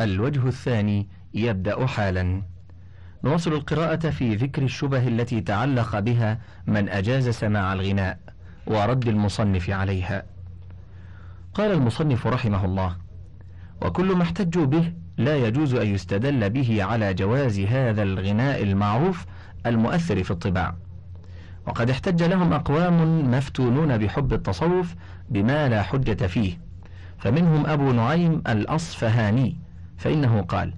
الوجه الثاني يبدأ حالا. نواصل القراءة في ذكر الشبه التي تعلق بها من أجاز سماع الغناء ورد المصنف عليها. قال المصنف رحمه الله وكل ما احتجوا به لا يجوز أن يستدل به على جواز هذا الغناء المعروف المؤثر في الطباع. وقد احتج لهم أقوام مفتونون بحب التصوف بما لا حجة فيه فمنهم أبو نعيم الأصفهاني فإنه قال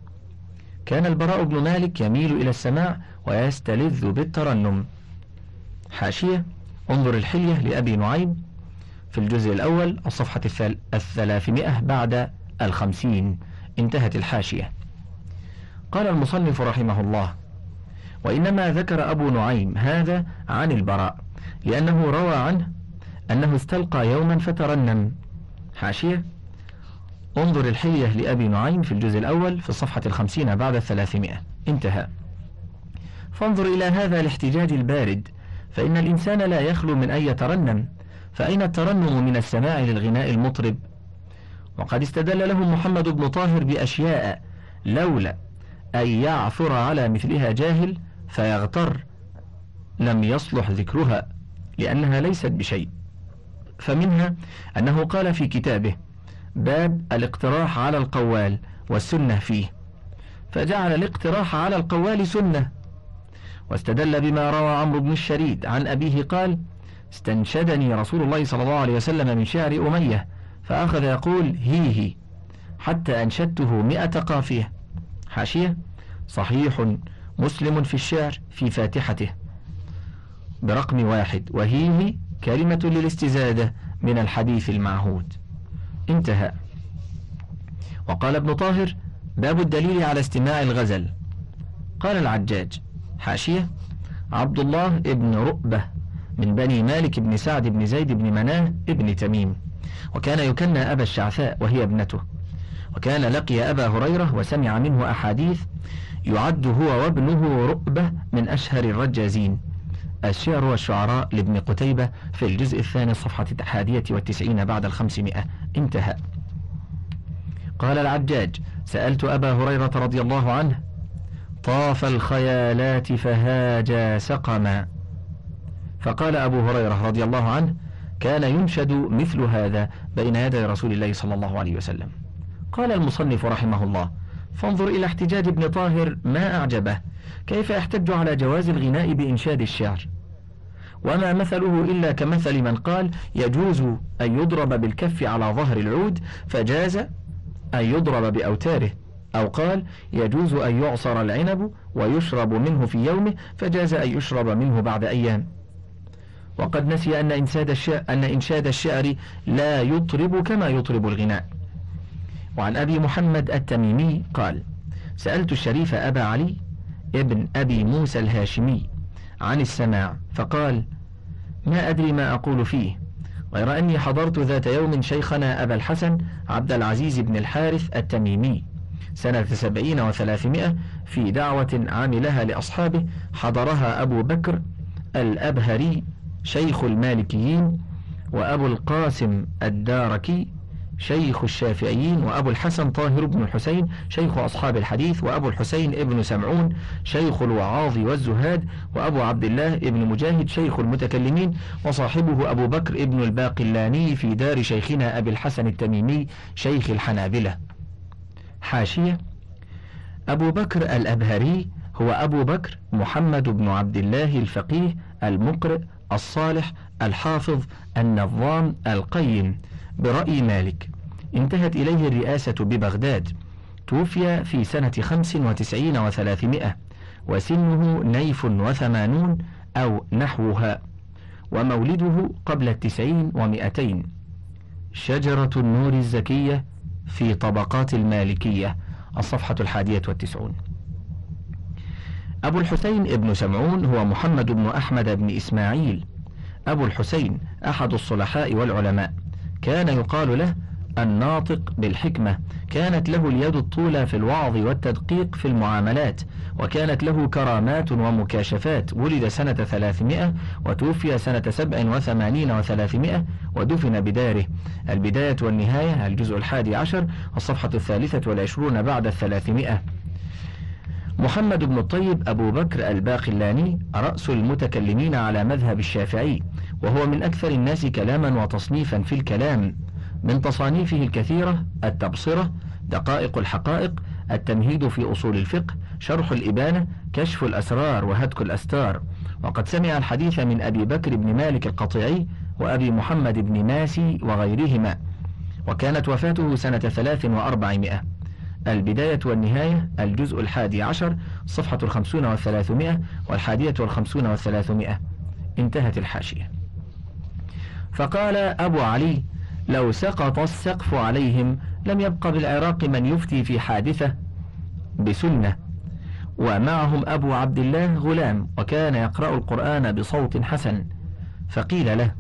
كان البراء بن مالك يميل إلى السماع ويستلذ بالترنم. حاشية انظر الحلية لأبي نعيم في الجزء الأول الصفحة الثلاثمائة بعد الخمسين. انتهت الحاشية. قال المصنف رحمه الله وإنما ذكر أبو نعيم هذا عن البراء لأنه روى عنه أنه استلقى يوما فترنم. حاشية انظر الحلية لأبي نعيم في الجزء الأول في الصفحة الخمسين بعد الثلاثمائة. انتهى. فانظر إلى هذا الاحتجاج البارد. فإن الإنسان لا يخلو من أن يترنم. فأين الترنم من السماع للغناء المطرب؟ وقد استدل لهم محمد بن طاهر بأشياء. لولا أن يعثر على مثلها جاهل فيغتر. لم يصلح ذكرها لأنها ليست بشيء. فمنها أنه قال في كتابه باب الاقتراح على القوال والسنة فيه. فجعل الاقتراح على القوال سنة. واستدل بما روى عمرو بن الشريد عن أبيه قال استنشدني رسول الله صلى الله عليه وسلم من شعر أمية فأخذ يقول هي هي حتى أنشدته مئة قافية. حاشية صحيح مسلم في الشعر في فاتحته. برقم واحد وهيه كلمة للاستزادة من الحديث المعهود. انتهى. وقال ابن طاهر باب الدليل على استماع الغزل. قال العجاج حاشية عبد الله ابن رؤبة من بني مالك بن سعد بن زيد بن مناه ابن تميم. وكان يكنى أبا الشعثاء وهي ابنته. وكان لقي أبا هريرة وسمع منه أحاديث يعد هو وابنه رؤبة من أشهر الرجازين. الشعر والشعراء لابن قتيبة في الجزء الثاني صفحة الحادية والتسعين بعد الخمسمائة. انتهى. قال العجاج سألت أبا هريرة رضي الله عنه طاف الخيالات فهاجا سقما. فقال أبو هريرة رضي الله عنه كان ينشد مثل هذا بين يدي رسول الله صلى الله عليه وسلم. قال المصنف رحمه الله فانظر إلى احتجاج ابن طاهر ما أعجبه؟ كيف يحتج على جواز الغناء بإنشاد الشعر؟ وما مثله إلا كمثل من قال يجوز أن يضرب بالكف على ظهر العود فجاز أن يضرب بأوتاره. أو قال يجوز أن يعصر العنب ويشرب منه في يومه فجاز أن يشرب منه بعد أيام. وقد نسي أن إنشاد الشعر, لا يطرب كما يطرب الغناء. وعن أبي محمد التميمي قال سألت الشريف أبا علي ابن أبي موسى الهاشمي عن السماع فقال ما أدري ما أقول فيه غير أني حضرت ذات يوم شيخنا أبا الحسن عبد العزيز بن الحارث التميمي سنة سبعين وثلاثمائة في دعوة عاملها لأصحابه حضرها أبو بكر الأبهري شيخ المالكيين وأبو القاسم الداركي شيخ الشافعيين وأبو الحسن طاهر بن الحسين شيخ أصحاب الحديث وأبو الحسين ابن سمعون شيخ الوعاظ والزهاد وأبو عبد الله ابن مجاهد شيخ المتكلمين وصاحبه أبو بكر ابن الباقلاني في دار شيخنا أبي الحسن التميمي شيخ الحنابلة. حاشية. أبو بكر الأبهري هو أبو بكر محمد بن عبد الله الفقيه المقرئ الصالح الحافظ النظام القيم برأي مالك. انتهت إليه الرئاسة ببغداد. توفي في سنة خمس وتسعين وثلاثمائة وسنه نيف وثمانون أو نحوها ومولده قبل التسعين ومئتين. شجرة النور الزكية في طبقات المالكية الصفحة الحادية والتسعون. أبو الحسين ابن سمعون هو محمد بن أحمد بن إسماعيل. أبو الحسين أحد الصلحاء والعلماء. كان يقال له الناطق بالحكمة. كانت له اليد الطولى في الوعظ والتدقيق في المعاملات وكانت له كرامات ومكاشفات. ولد سنة ثلاثمائة وتوفي سنة سبع وثمانين وثلاثمائة ودفن بداره. البداية والنهاية الجزء الحادي عشر الصفحة الثالثة والعشرون بعد الثلاثمائة. محمد بن الطيب أبو بكر الباقلاني رأس المتكلمين على مذهب الشافعي وهو من أكثر الناس كلاما وتصنيفا في الكلام. من تصانيفه الكثيرة التبصرة دقائق الحقائق التمهيد في أصول الفقه شرح الإبانة كشف الأسرار وهتك الأستار. وقد سمع الحديث من أبي بكر بن مالك القطيعي وأبي محمد بن ماسي وغيرهما. وكانت وفاته سنة ثلاث وأربعمائة. البداية والنهاية الجزء الحادي عشر صفحة الخمسون والثلاثمائة والحادية والخمسون والثلاثمائة. انتهت الحاشية. فقال أبو علي لو سقط السقف عليهم لم يبق بالعراق من يفتي في حادثة بسنة. ومعهم أبو عبد الله غلام وكان يقرأ القرآن بصوت حسن. فقيل له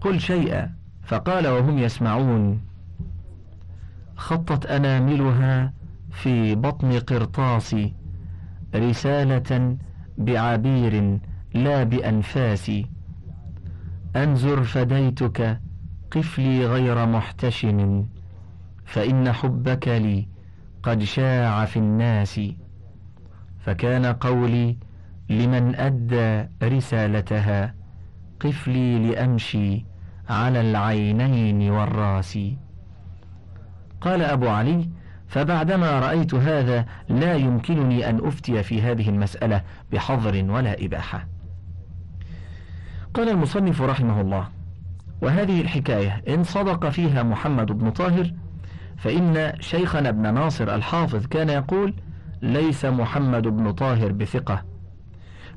قل شيئا. فقال وهم يسمعون. خطت أناملها في بطن قرطاس رسالة بعبير لا بأنفاس أنزر فديتك قفلي غير محتشم فإن حبك لي قد شاع في الناس. فكان قولي لمن أدى رسالتها قفلي لأمشي على العينين والرأس. قال أبو علي فبعدما رأيت هذا لا يمكنني أن أفتي في هذه المسألة بحظر ولا إباحة. قال المصنف رحمه الله وهذه الحكاية إن صدق فيها محمد بن طاهر فإن شيخنا ابن ناصر الحافظ كان يقول ليس محمد بن طاهر بثقة.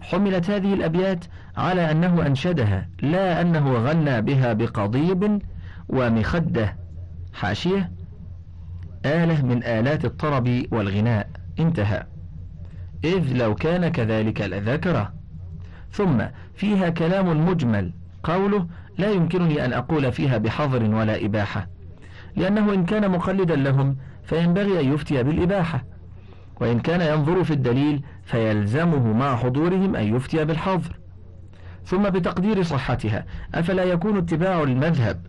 حملت هذه الأبيات على أنه أنشدها لا أنه غنى بها بقضيب ومخدة. حاشية آلة من آلات الطرب والغناء. انتهى. إذ لو كان كذلك لذكره ثم فيها كلام مجمل قوله لا يمكنني أن أقول فيها بحظر ولا إباحة. لأنه إن كان مقلدا لهم فينبغي أن يفتي بالإباحة. وإن كان ينظر في الدليل فيلزمه مع حضورهم أن يفتي بالحظر. ثم بتقدير صحتها أفلا يكون اتباع المذهب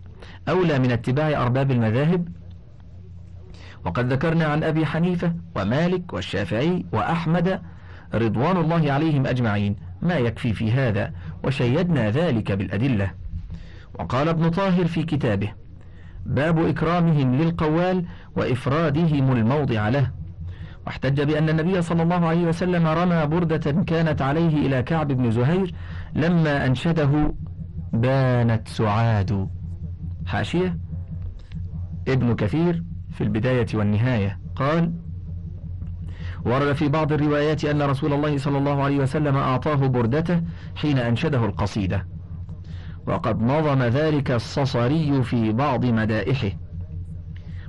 أولى من اتباع أرباب المذاهب؟ وقد ذكرنا عن أبي حنيفة ومالك والشافعي وأحمد رضوان الله عليهم أجمعين ما يكفي في هذا وشيدنا ذلك بالأدلة. وقال ابن طاهر في كتابه باب إكرامهم للقوال وإفرادهم الموضع له. واحتج بأن النبي صلى الله عليه وسلم رمى بردة كانت عليه إلى كعب بن زهير لما أنشده بانت سعاد. حاشية. ابن كثير في البداية والنهاية. قال ورد في بعض الروايات أن رسول الله صلى الله عليه وسلم أعطاه بردته حين أنشده القصيدة. وقد نظم ذلك الصصري في بعض مدائحه.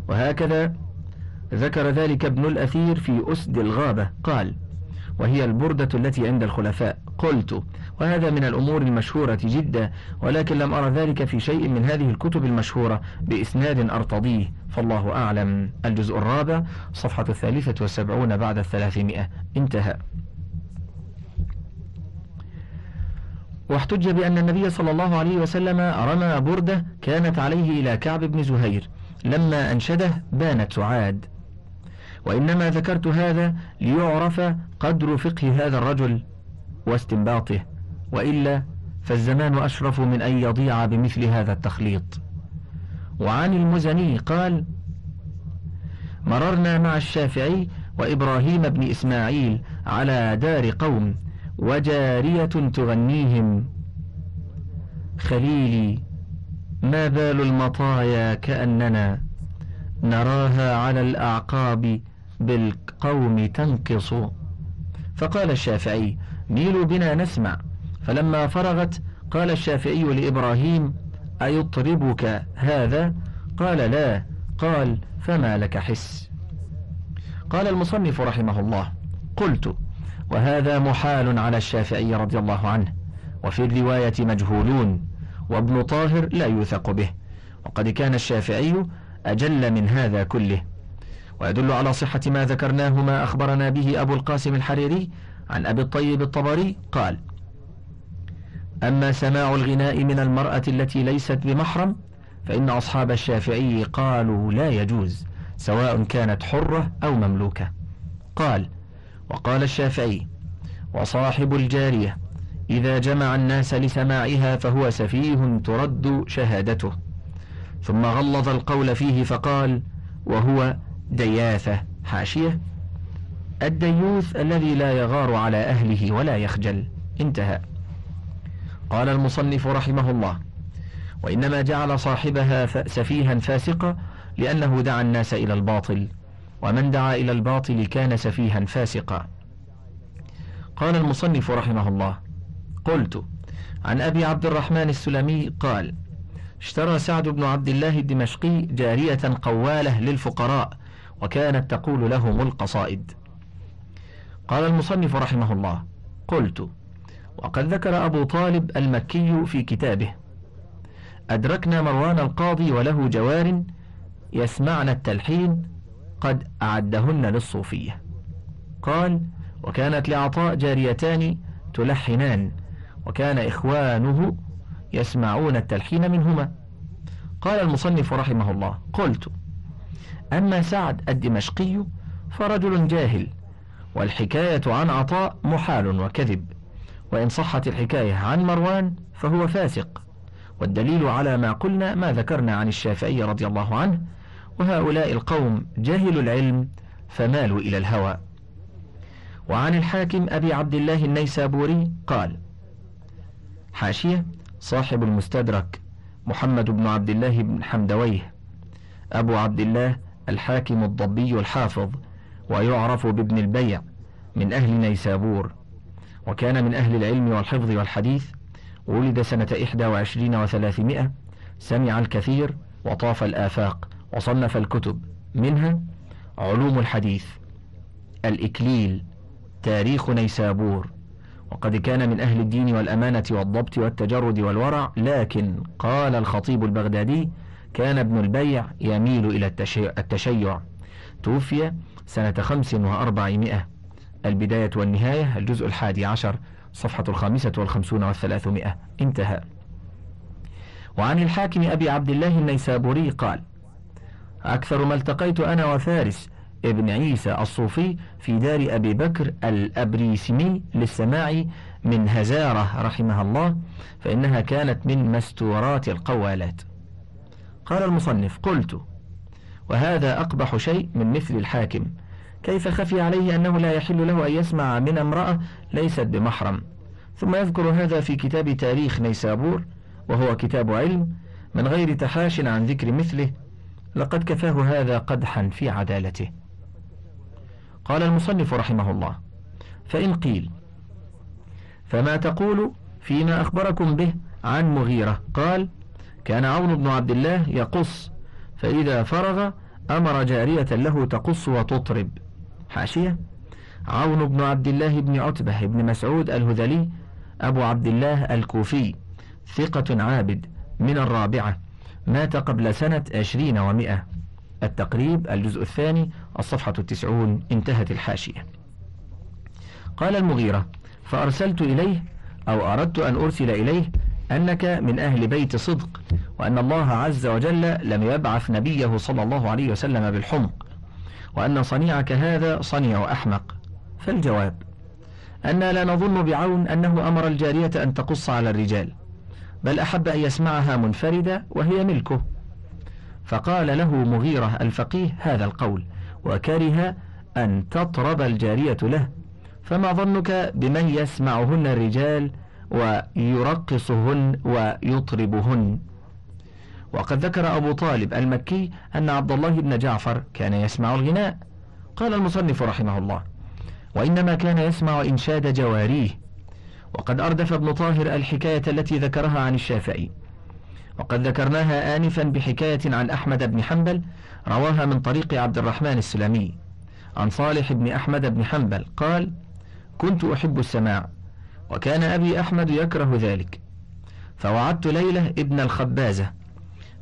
وهكذا ذكر ذلك ابن الأثير في أسد الغابة. قال وهي البردة التي عند الخلفاء. قلت وهذا من الأمور المشهورة جدا ولكن لم أرى ذلك في شيء من هذه الكتب المشهورة بإسناد أرتضيه فالله أعلم. الجزء الرابع صفحة الثالثة والسبعون بعد الثلاثمائة. انتهى. واحتج بأن النبي صلى الله عليه وسلم رمى بردة كانت عليه إلى كعب بن زهير لما أنشده بانت سعاد. وإنما ذكرت هذا ليعرف قدر فقه هذا الرجل واستنباطه وإلا فالزمان أشرف من أن يضيع بمثل هذا التخليط. وعن المزني قال مررنا مع الشافعي وإبراهيم بن إسماعيل على دار قوم وجارية تغنيهم. خليلي ما بال المطايا كأننا؟ نراها على الأعقاب بالقوم تنقص. فقال الشافعي ميلوا بنا نسمع. فلما فرغت قال الشافعي لإبراهيم أيطربك هذا؟ قال لا. قال فما لك حس؟ قال المصنف رحمه الله قلت وهذا محال على الشافعي رضي الله عنه وفي الرواية مجهولون وابن طاهر لا يوثق به وقد كان الشافعي أجل من هذا كله. ويدل على صحة ما ذكرناه ما أخبرنا به أبو القاسم الحريري عن أبي الطيب الطبري قال أما سماع الغناء من المرأة التي ليست بمحرم فإن أصحاب الشافعي قالوا لا يجوز سواء كانت حرة أو مملوكة. قال وقال الشافعي وصاحب الجارية إذا جمع الناس لسماعها فهو سفيه ترد شهادته. ثم غلظ القول فيه فقال وهو دياثة حاشية. الديوث الذي لا يغار على أهله ولا يخجل. انتهى. قال المصنف رحمه الله وإنما جعل صاحبها سفيها فاسقا لأنه دعا الناس إلى الباطل. ومن دعا إلى الباطل كان سفيها فاسقا. قال المصنف رحمه الله قلت عن أبي عبد الرحمن السلمي قال اشترى سعد بن عبد الله الدمشقي جارية قوالة للفقراء وكانت تقول لهم القصائد. قال المصنف رحمه الله قلت وقد ذكر أبو طالب المكي في كتابه أدركنا مروان القاضي وله جوار يسمعن التلحين قد أعدهن للصوفية. قال وكانت لعطاء جاريتان تلحنان وكان إخوانه يسمعون التلحين منهما. قال المصنف رحمه الله قلت أما سعد الدمشقي فرجل جاهل والحكاية عن عطاء محال وكذب وإن صحت الحكاية عن مروان فهو فاسق. والدليل على ما قلنا ما ذكرنا عن الشافعي رضي الله عنه وهؤلاء القوم جهلوا العلم فمالوا إلى الهوى. وعن الحاكم أبي عبد الله النيسابوري قال حاشية صاحب المستدرك محمد بن عبد الله بن حمدويه أبو عبد الله الحاكم الضبي الحافظ ويعرف بابن البيع من أهل نيسابور. وكان من أهل العلم والحفظ والحديث ولد سنة إحدى وعشرين وثلاثمائة سمع الكثير وطاف الآفاق. وصنف الكتب منها علوم الحديث الإكليل تاريخ نيسابور وقد كان من أهل الدين والأمانة والضبط والتجرد والورع لكن قال الخطيب البغدادي كان ابن البيع يميل إلى التشيع. توفي سنة خمس وأربعمائة. البداية والنهاية الجزء الحادي عشر صفحة الخامسة والخمسون والثلاثمائة. انتهى. وعن الحاكم أبي عبد الله النيسابوري قال أكثر ما التقيت أنا وفارس ابن عيسى الصوفي في دار أبي بكر الأبريسمي للسماع من هزارة رحمها الله فإنها كانت من مستورات القوالات. قال المصنف قلت وهذا أقبح شيء من مثل الحاكم. كيف خفي عليه أنه لا يحل له أن يسمع من امرأة ليست بمحرم؟ ثم يذكر هذا في كتاب تاريخ نيسابور وهو كتاب علم من غير تحاش عن ذكر مثله لقد كفاه هذا قدحا في عدالته. قال المصنف رحمه الله فإن قيل فما تقول فيما أخبركم به عن مغيرة؟ قال كان عون بن عبد الله يقص فإذا فرغ أمر جارية له تقص وتطرب. حاشية عون بن عبد الله بن عتبة بن مسعود الهذلي أبو عبد الله الكوفي ثقة عابد من الرابعة. مات قبل سنة عشرين ومائة. التقريب الجزء الثاني الصفحة التسعون انتهت الحاشية. قال المغيرة فأرسلت إليه أو أردت أن أرسل إليه أنك من أهل بيت صدق وأن الله عز وجل لم يبعث نبيه صلى الله عليه وسلم بالحمق وأن صنيعك هذا صنيع أحمق. فالجواب أنا لا نظن بعون أنه أمر الجارية أن تقص على الرجال. بل أحب أن يسمعها منفردة وهي ملكه. فقال له مغيرة الفقيه هذا القول وكره أن تطرب الجارية له. فما ظنك بمن يسمعهن الرجال ويرقصهن ويطربهن؟ وقد ذكر أبو طالب المكي أن عبد الله بن جعفر كان يسمع الغناء. قال المصنف رحمه الله وإنما كان يسمع إنشاد جواريه. وقد أردف ابن طاهر الحكاية التي ذكرها عن الشافعي. وقد ذكرناها آنفا بحكاية عن أحمد بن حنبل رواها من طريق عبد الرحمن السلمي عن صالح بن أحمد بن حنبل قال كنت أحب السماع وكان أبي أحمد يكره ذلك. فوعدت ليلة ابن الخبازة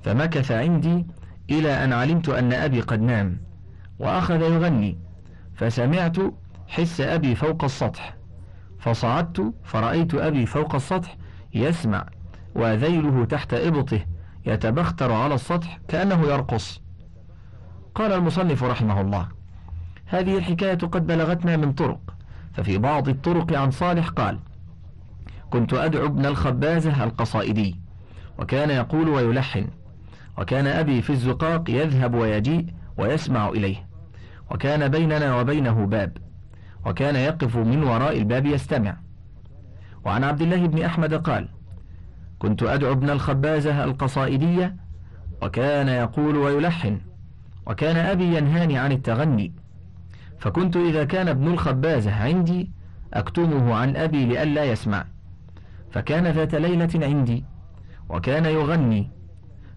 فمكث عندي إلى أن علمت أن أبي قد نام وأخذ يغني فسمعت حس أبي فوق السطح. فصعدت فرأيت أبي فوق السطح يسمع وذيله تحت إبطه يتبختر على السطح كأنه يرقص. قال المصنف رحمه الله هذه الحكاية قد بلغتنا من طرق ففي بعض الطرق عن صالح قال كنت أدعو ابن الخبازة القصائدي وكان يقول ويلحن وكان أبي في الزقاق يذهب ويجيء ويسمع إليه وكان بيننا وبينه باب. وكان يقف من وراء الباب يستمع. وعن عبد الله بن أحمد قال كنت أدعو ابن الخبازة القصائدية وكان يقول ويلحن وكان أبي ينهاني عن التغني. فكنت إذا كان ابن الخبازة عندي أكتمه عن أبي لئلا يسمع. فكان ذات ليلة عندي وكان يغني.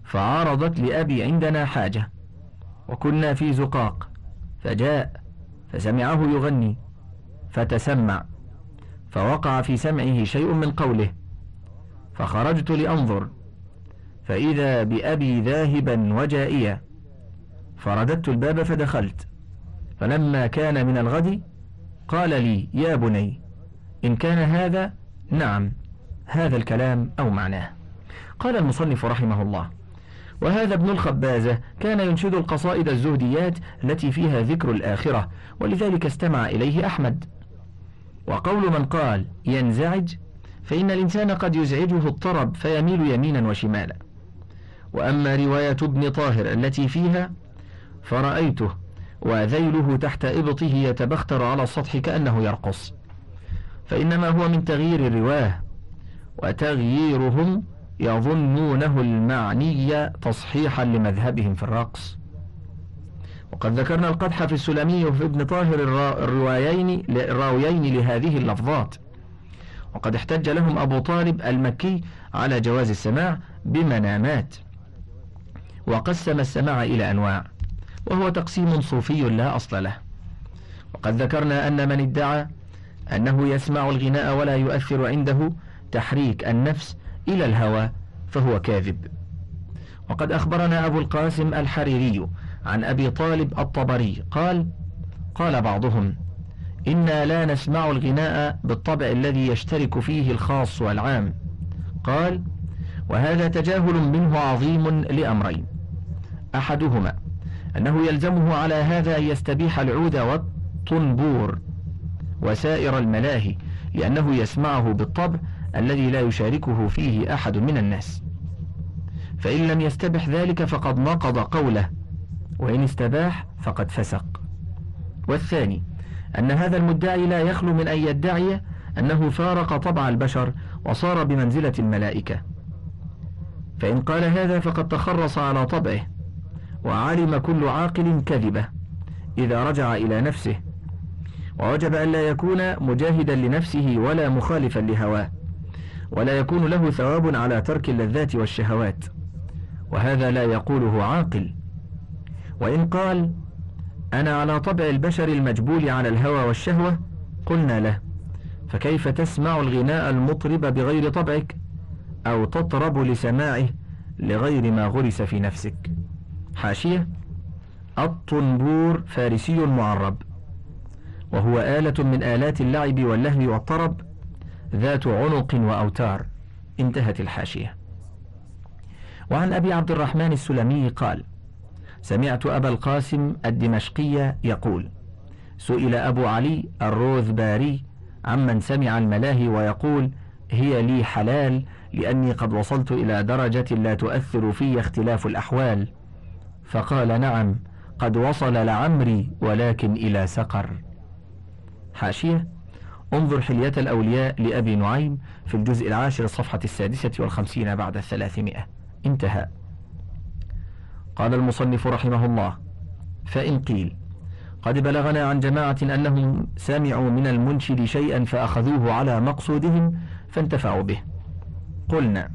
فعارضت لأبي عندنا حاجة. وكنا في زقاق فجاء فسمعه يغني. فتسمع. فوقع في سمعه شيء من قوله. فخرجت لأنظر. فإذا بأبي ذاهبا وجائيا. فرددت الباب فدخلت. فلما كان من الغد قال لي يا بني إن كان هذا نعم هذا الكلام أو معناه. قال المصنف رحمه الله وهذا ابن الخبازة كان ينشد القصائد الزهديات التي فيها ذكر الآخرة ولذلك استمع إليه أحمد. وقول من قال ينزعج فإن الإنسان قد يزعجه الطرب فيميل يمينا وشمالا. وأما رواية ابن طاهر التي فيها فرأيته وذيله تحت إبطه يتبختر على السطح كأنه يرقص. فإنما هو من تغيير الرواة وتغييرهم يظنونه المعني تصحيحا لمذهبهم في الرقص. وقد ذكرنا القدح في السلمي وفي ابن طاهر الروايين الراويين لهذه اللفظات. وقد احتج لهم أبو طالب المكي على جواز السماع بمنامات وقسم السماع إلى أنواع وهو تقسيم صوفي لا أصل له. وقد ذكرنا أن من ادعى أنه يسمع الغناء ولا يؤثر عنده تحريك النفس إلى الهوى فهو كاذب. وقد أخبرنا أبو القاسم الحريري عن أبي طالب الطبري. قال قال بعضهم إنا لا نسمع الغناء بالطبع الذي يشترك فيه الخاص والعام. قال وهذا تجاهل منه عظيم لأمرين أحدهما أنه يلزمه على هذا أن يستبيح العود والطنبور وسائر الملاهي لأنه يسمعه بالطبع الذي لا يشاركه فيه أحد من الناس. فإن لم يستبح ذلك فقد نقض قوله وإن استباح فقد فسق. والثاني أن هذا المدعي لا يخلو من أن يدعي أنه فارق طبع البشر وصار بمنزلة الملائكة. فإن قال هذا فقد تخرص على طبعه وعلم كل عاقل كذبه إذا رجع إلى نفسه. ووجب أن لا يكون مجاهدا لنفسه ولا مخالفا لهواه ولا يكون له ثواب على ترك اللذات والشهوات. وهذا لا يقوله عاقل. وإن قال أنا على طبع البشر المجبول على الهوى والشهوة قلنا له فكيف تسمع الغناء المطرب بغير طبعك؟ أو تطرب لسماعه لغير ما غرس في نفسك. حاشية الطنبور فارسي معرب وهو آلة من آلات اللعب واللهو والطرب ذات عنق وأوتار. انتهت الحاشية. وعن أبي عبد الرحمن السلمي قال سمعت أبا القاسم الدمشقي يقول سئل أبو علي الروذباري عمن سمع الملاهي ويقول هي لي حلال لأني قد وصلت إلى درجة لا تؤثر في اختلاف الأحوال. فقال نعم قد وصل لعمري ولكن إلى سقر. حاشية انظر حلية الأولياء لأبي نعيم في الجزء العاشر الصفحة السادسة والخمسين بعد الثلاثمائة. انتهى. قال المصنف رحمه الله. فإن قيل قد بلغنا عن جماعة أنهم سمعوا من المنشد شيئا فأخذوه على مقصودهم فانتفعوا به. قلنا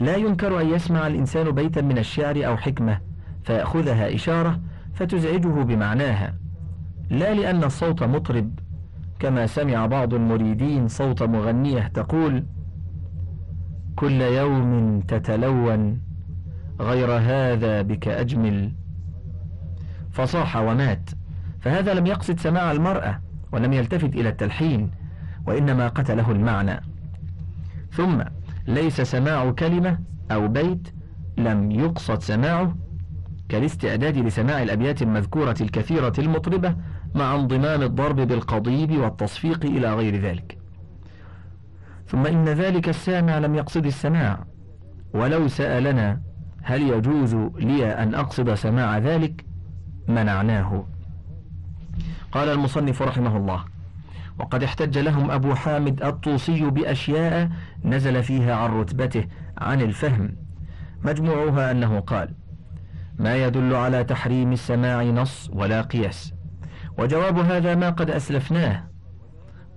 لا ينكر أن يسمع الإنسان بيتا من الشعر أو حكمة فيأخذها إشارة فتزعجه بمعناها. لا لأن الصوت مطرب كما سمع بعض المريدين صوت مغنية تقول كل يوم تتلون غير هذا بك أجمل. فصاح ومات. فهذا لم يقصد سماع المرأة ولم يلتفت إلى التلحين وإنما قتله المعنى. ثم ليس سماع كلمة أو بيت لم يقصد سماعه كالاستعداد لسماع الأبيات المذكورة الكثيرة المطربة مع انضمام الضرب بالقضيب والتصفيق إلى غير ذلك. ثم إن ذلك السامع لم يقصد السماع ولو سألنا هل يجوز لي أن أقصد سماع ذلك؟ منعناه. قال المصنف رحمه الله وقد احتج لهم أبو حامد الطوسي بأشياء نزل فيها عن رتبته عن الفهم مجموعها أنه قال ما يدل على تحريم السماع نص ولا قياس وجواب هذا ما قد أسلفناه.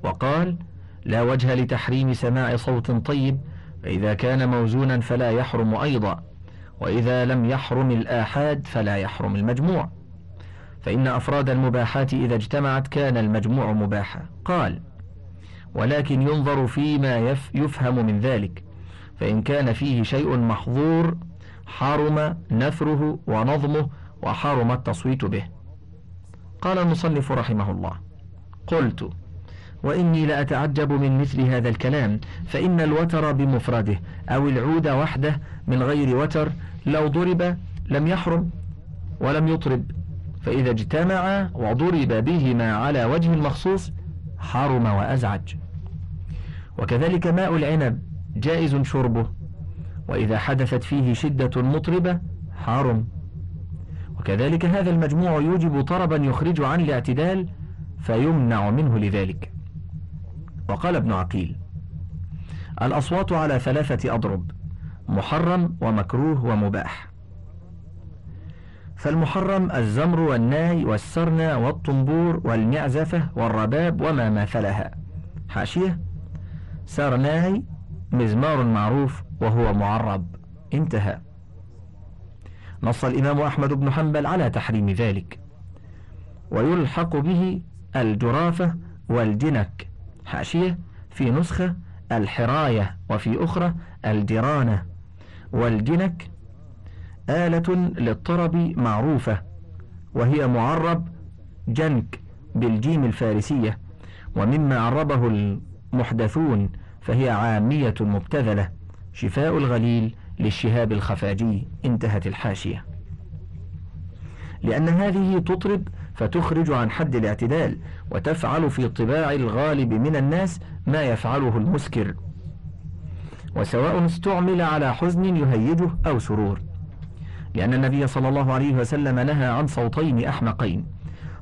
وقال لا وجه لتحريم سماع صوت طيب فإذا كان موزونا فلا يحرم أيضا. وإذا لم يحرم الآحاد فلا يحرم المجموع. فإن أفراد المباحات إذا اجتمعت كان المجموع مباحا. قال ولكن ينظر فيما يفهم من ذلك. فإن كان فيه شيء محظور حرم نثره ونظمه وحرم التصويت به. قال المصنف رحمه الله قلت وإني لأتعجب من مثل هذا الكلام فإن الوتر بمفرده أو العود وحده من غير وتر لو ضرب لم يحرم ولم يطرب. فإذا اجتمع وضرب بهما على وجه المخصوص حرم وأزعج. وكذلك ماء العنب جائز شربه. وإذا حدثت فيه شدة مطربة حرم. وكذلك هذا المجموع يوجب طربا يخرج عن الاعتدال فيمنع منه لذلك. وقال ابن عقيل الأصوات على ثلاثة أضرب محرم ومكروه ومباح. فالمحرم الزمر والناي والسرنى والطنبور والمعزفة والرباب وما ماثلها حاشية سرناي مزمار معروف وهو معرب. انتهى. نص الإمام أحمد بن حنبل على تحريم ذلك. ويلحق به الجرافة والجنك. حاشية في نسخة الحراية وفي أخرى الجرانة والجنك آلة للطرب معروفة وهي معرب جنك بالجيم الفارسية. ومما عربه المحدثون فهي عامية مبتذلة. شفاء الغليل للشهاب الخفاجي. انتهت الحاشية. لأن هذه تطرب فتخرج عن حد الاعتدال وتفعل في طباع الغالب من الناس ما يفعله المسكر. وسواء استعمل على حزن يهيجه أو سرور. لأن النبي صلى الله عليه وسلم نهى عن صوتين أحمقين.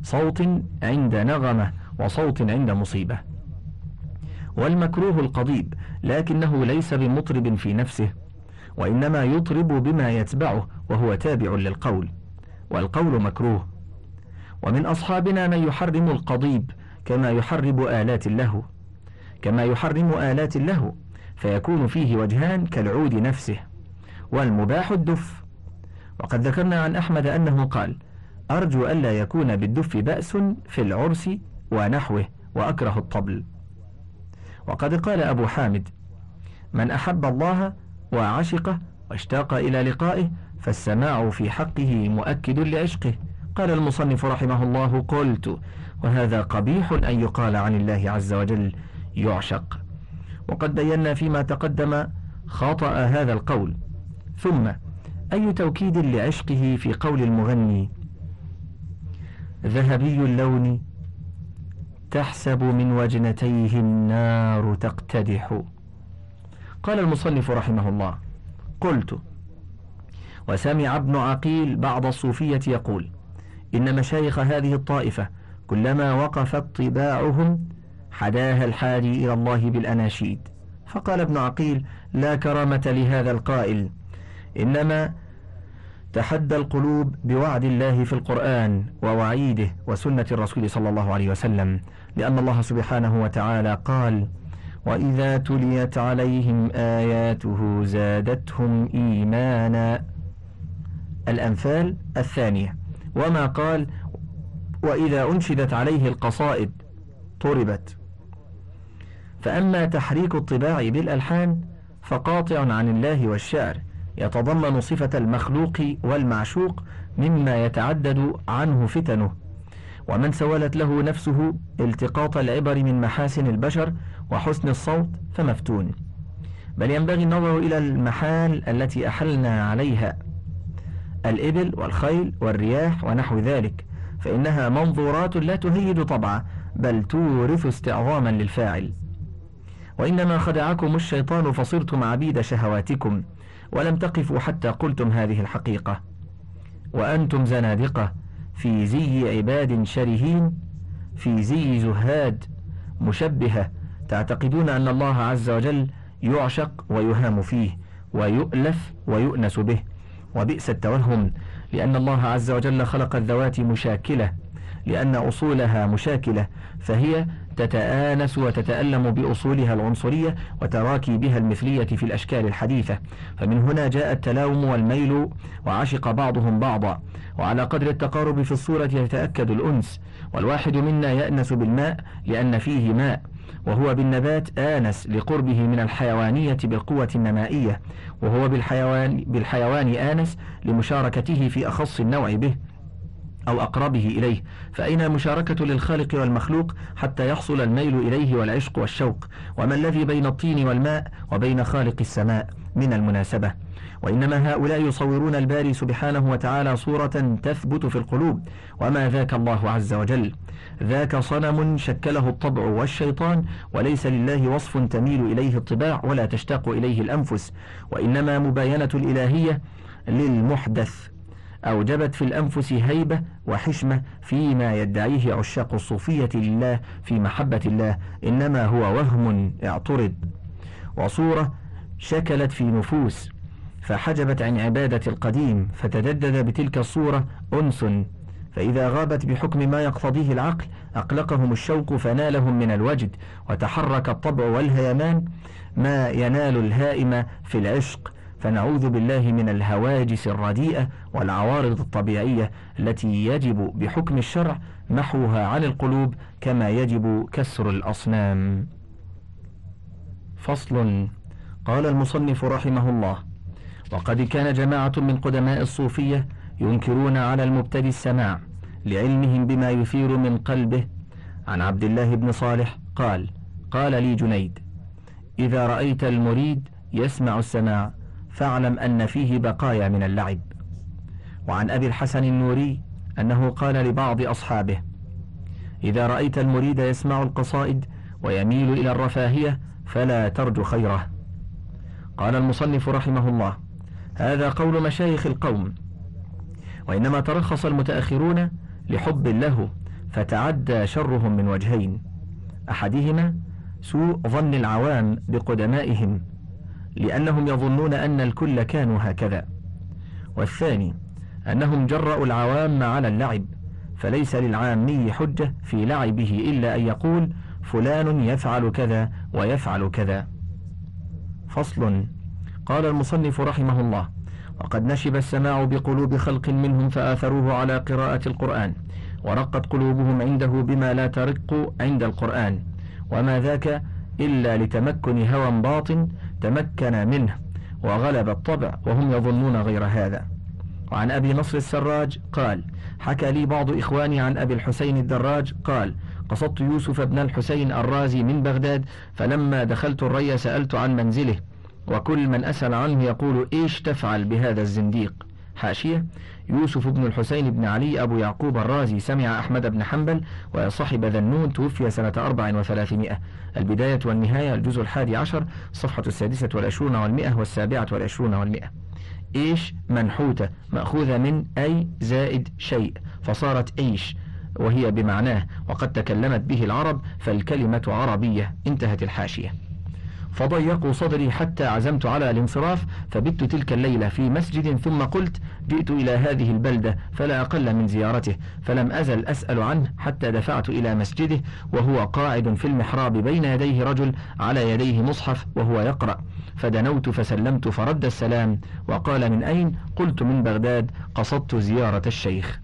صوت عند نغمة وصوت عند مصيبة. والمكروه القضيب لكنه ليس بمطرب في نفسه وإنما يطرب بما يتبعه وهو تابع للقول. والقول مكروه. ومن أصحابنا من يحرم القضيب كما يحرم آلات اللهو كما يحرم آلات اللهو فيكون فيه وجهان كالعود نفسه. والمباح الدف. وقد ذكرنا عن أحمد أنه قال أرجو ألا يكون بالدف بأس في العرس ونحوه وأكره الطبل. وقد قال أبو حامد من أحب الله وعشقه واشتاق إلى لقائه فالسماع في حقه مؤكد لعشقه. قال المصنف رحمه الله قلت وهذا قبيح أن يقال عن الله عز وجل يعشق. وقد بينا فيما تقدم خطأ هذا القول. ثم أي توكيد لعشقه في قول المغني؟ ذهبي اللون تحسب من وجنتيه النار تقتدح. قال المصنف رحمه الله قلت وسمع ابن عقيل بعض الصوفية يقول إن مشايخ هذه الطائفة كلما وقفت طباعهم حداها الحادي إلى الله بالأناشيد. فقال ابن عقيل لا كرامة لهذا القائل إنما تحدى القلوب بوعد الله في القرآن ووعيده وسنة الرسول صلى الله عليه وسلم لأن الله سبحانه وتعالى قال وإذا تليت عليهم آياته زادتهم إيمانا. الأنفال الثانية. وما قال وإذا أنشدت عليه القصائد طربت. فأما تحريك الطباع بالألحان فقاطع عن الله والشعر يتضمن صفة المخلوق والمعشوق مما يتعدد عنه فتنه. ومن سولت له نفسه التقاط العبر من محاسن البشر وحسن الصوت فمفتون. بل ينبغي النظر إلى المحال التي أحلنا عليها. الإبل والخيل والرياح ونحو ذلك فإنها منظورات لا تهيج طبعا بل تورث استعظاما للفاعل. وإنما خدعكم الشيطان فصرتم عبيد شهواتكم ولم تقفوا حتى قلتم هذه الحقيقة. وأنتم زنادقة في زي عباد شرهين في زي زهاد مشبهة تعتقدون أن الله عز وجل يعشق ويهام فيه ويؤلف ويؤنس به. وبئس التوهم لأن الله عز وجل خلق الذوات مشاكلة لأن أصولها مشاكلة فهي تتآنس وتتألم بأصولها العنصرية وتراكي بها المثلية في الأشكال الحديثة. فمن هنا جاء التلاوم والميل وعشق بعضهم بعضا. وعلى قدر التقارب في الصورة يتأكد الأنس والواحد منا يأنس بالماء لأن فيه ماء. وهو بالنبات آنس لقربه من الحيوانية بالقوة النمائية وهو بالحيوان, بالحيوان آنس لمشاركته في أخص النوع به أو أقربه إليه. فأين المشاركة للخالق والمخلوق حتى يحصل الميل إليه والعشق والشوق؟ وما الذي بين الطين والماء وبين خالق السماء من المناسبة؟ وإنما هؤلاء يصورون الباري سبحانه وتعالى صورة تثبت في القلوب وما ذاك الله عز وجل. ذاك صنم شكله الطبع والشيطان وليس لله وصف تميل إليه الطباع ولا تشتاق إليه الأنفس وإنما مباينة الإلهية للمحدث. أوجبت في الأنفس هيبة وحشمة فيما يدعيه عشاق الصوفية لله في محبة الله إنما هو وهم اعترض. وصورة شكلت في نفوس فحجبت عن عبادة القديم فتجدد بتلك الصورة أنس فإذا غابت بحكم ما يقتضيه العقل أقلقهم الشوق فنالهم من الوجد وتحرك الطبع والهيمان ما ينال الهائم في العشق. فنعوذ بالله من الهواجس الرديئة والعوارض الطبيعية التي يجب بحكم الشرع محوها عن القلوب كما يجب كسر الأصنام. فصل. قال المصنف رحمه الله وقد كان جماعة من قدماء الصوفية ينكرون على المبتدي السماع لعلمهم بما يثير من قلبه. عن عبد الله بن صالح قال قال لي جنيد إذا رأيت المريد يسمع السماع فاعلم أن فيه بقايا من اللعب. وعن أبي الحسن النوري أنه قال لبعض أصحابه إذا رأيت المريد يسمع القصائد ويميل إلى الرفاهية فلا ترجو خيره. قال المصنف رحمه الله هذا قول مشايخ القوم وإنما ترخص المتأخرون لحب له فتعدى شرهم من وجهين. أحدهما سوء ظن العوام بقدمائهم لأنهم يظنون أن الكل كانوا هكذا. والثاني أنهم جرأوا العوام على اللعب فليس للعامي حجة في لعبه إلا أن يقول فلان يفعل كذا ويفعل كذا. فصل. قال المصنف رحمه الله وقد نشب السماع بقلوب خلق منهم فآثروه على قراءة القرآن ورقت قلوبهم عنده بما لا ترق عند القرآن. وما ذاك إلا لتمكن هوى باطن تمكن منه وغلب الطبع وهم يظنون غير هذا. وعن أبي نصر السراج قال حكى لي بعض إخواني عن أبي الحسين الدراج قال قصدت يوسف بن الحسين الرازي من بغداد فلما دخلت الري سألت عن منزله. وكل من أسأل عنه يقول إيش تفعل بهذا الزنديق؟ حاشية يوسف بن الحسين بن علي أبو يعقوب الرازي سمع أحمد بن حنبل وصاحب ذنون توفي سنة أربع وثلاثمائة. البداية والنهاية الجزء الحادي عشر صفحة السادسة والعشرون والمئة والسابعة والعشرون والمئة. إيش منحوتة مأخوذة من أي زائد شيء. فصارت إيش وهي بمعناه وقد تكلمت به العرب فالكلمة عربية. انتهت الحاشية. فضيقوا صدري حتى عزمت على الانصراف فبت تلك الليلة في مسجد ثم قلت جئت إلى هذه البلدة فلا أقل من زيارته فلم أزل أسأل عنه حتى دفعت إلى مسجده وهو قاعد في المحراب بين يديه رجل على يديه مصحف وهو يقرأ. فدنوت فسلمت فرد السلام وقال من أين؟ قلت من بغداد قصدت زيارة الشيخ.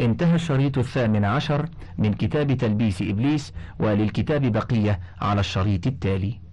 انتهى الشريط الثامن عشر من كتاب تلبيس إبليس وللكتاب بقية على الشريط التالي.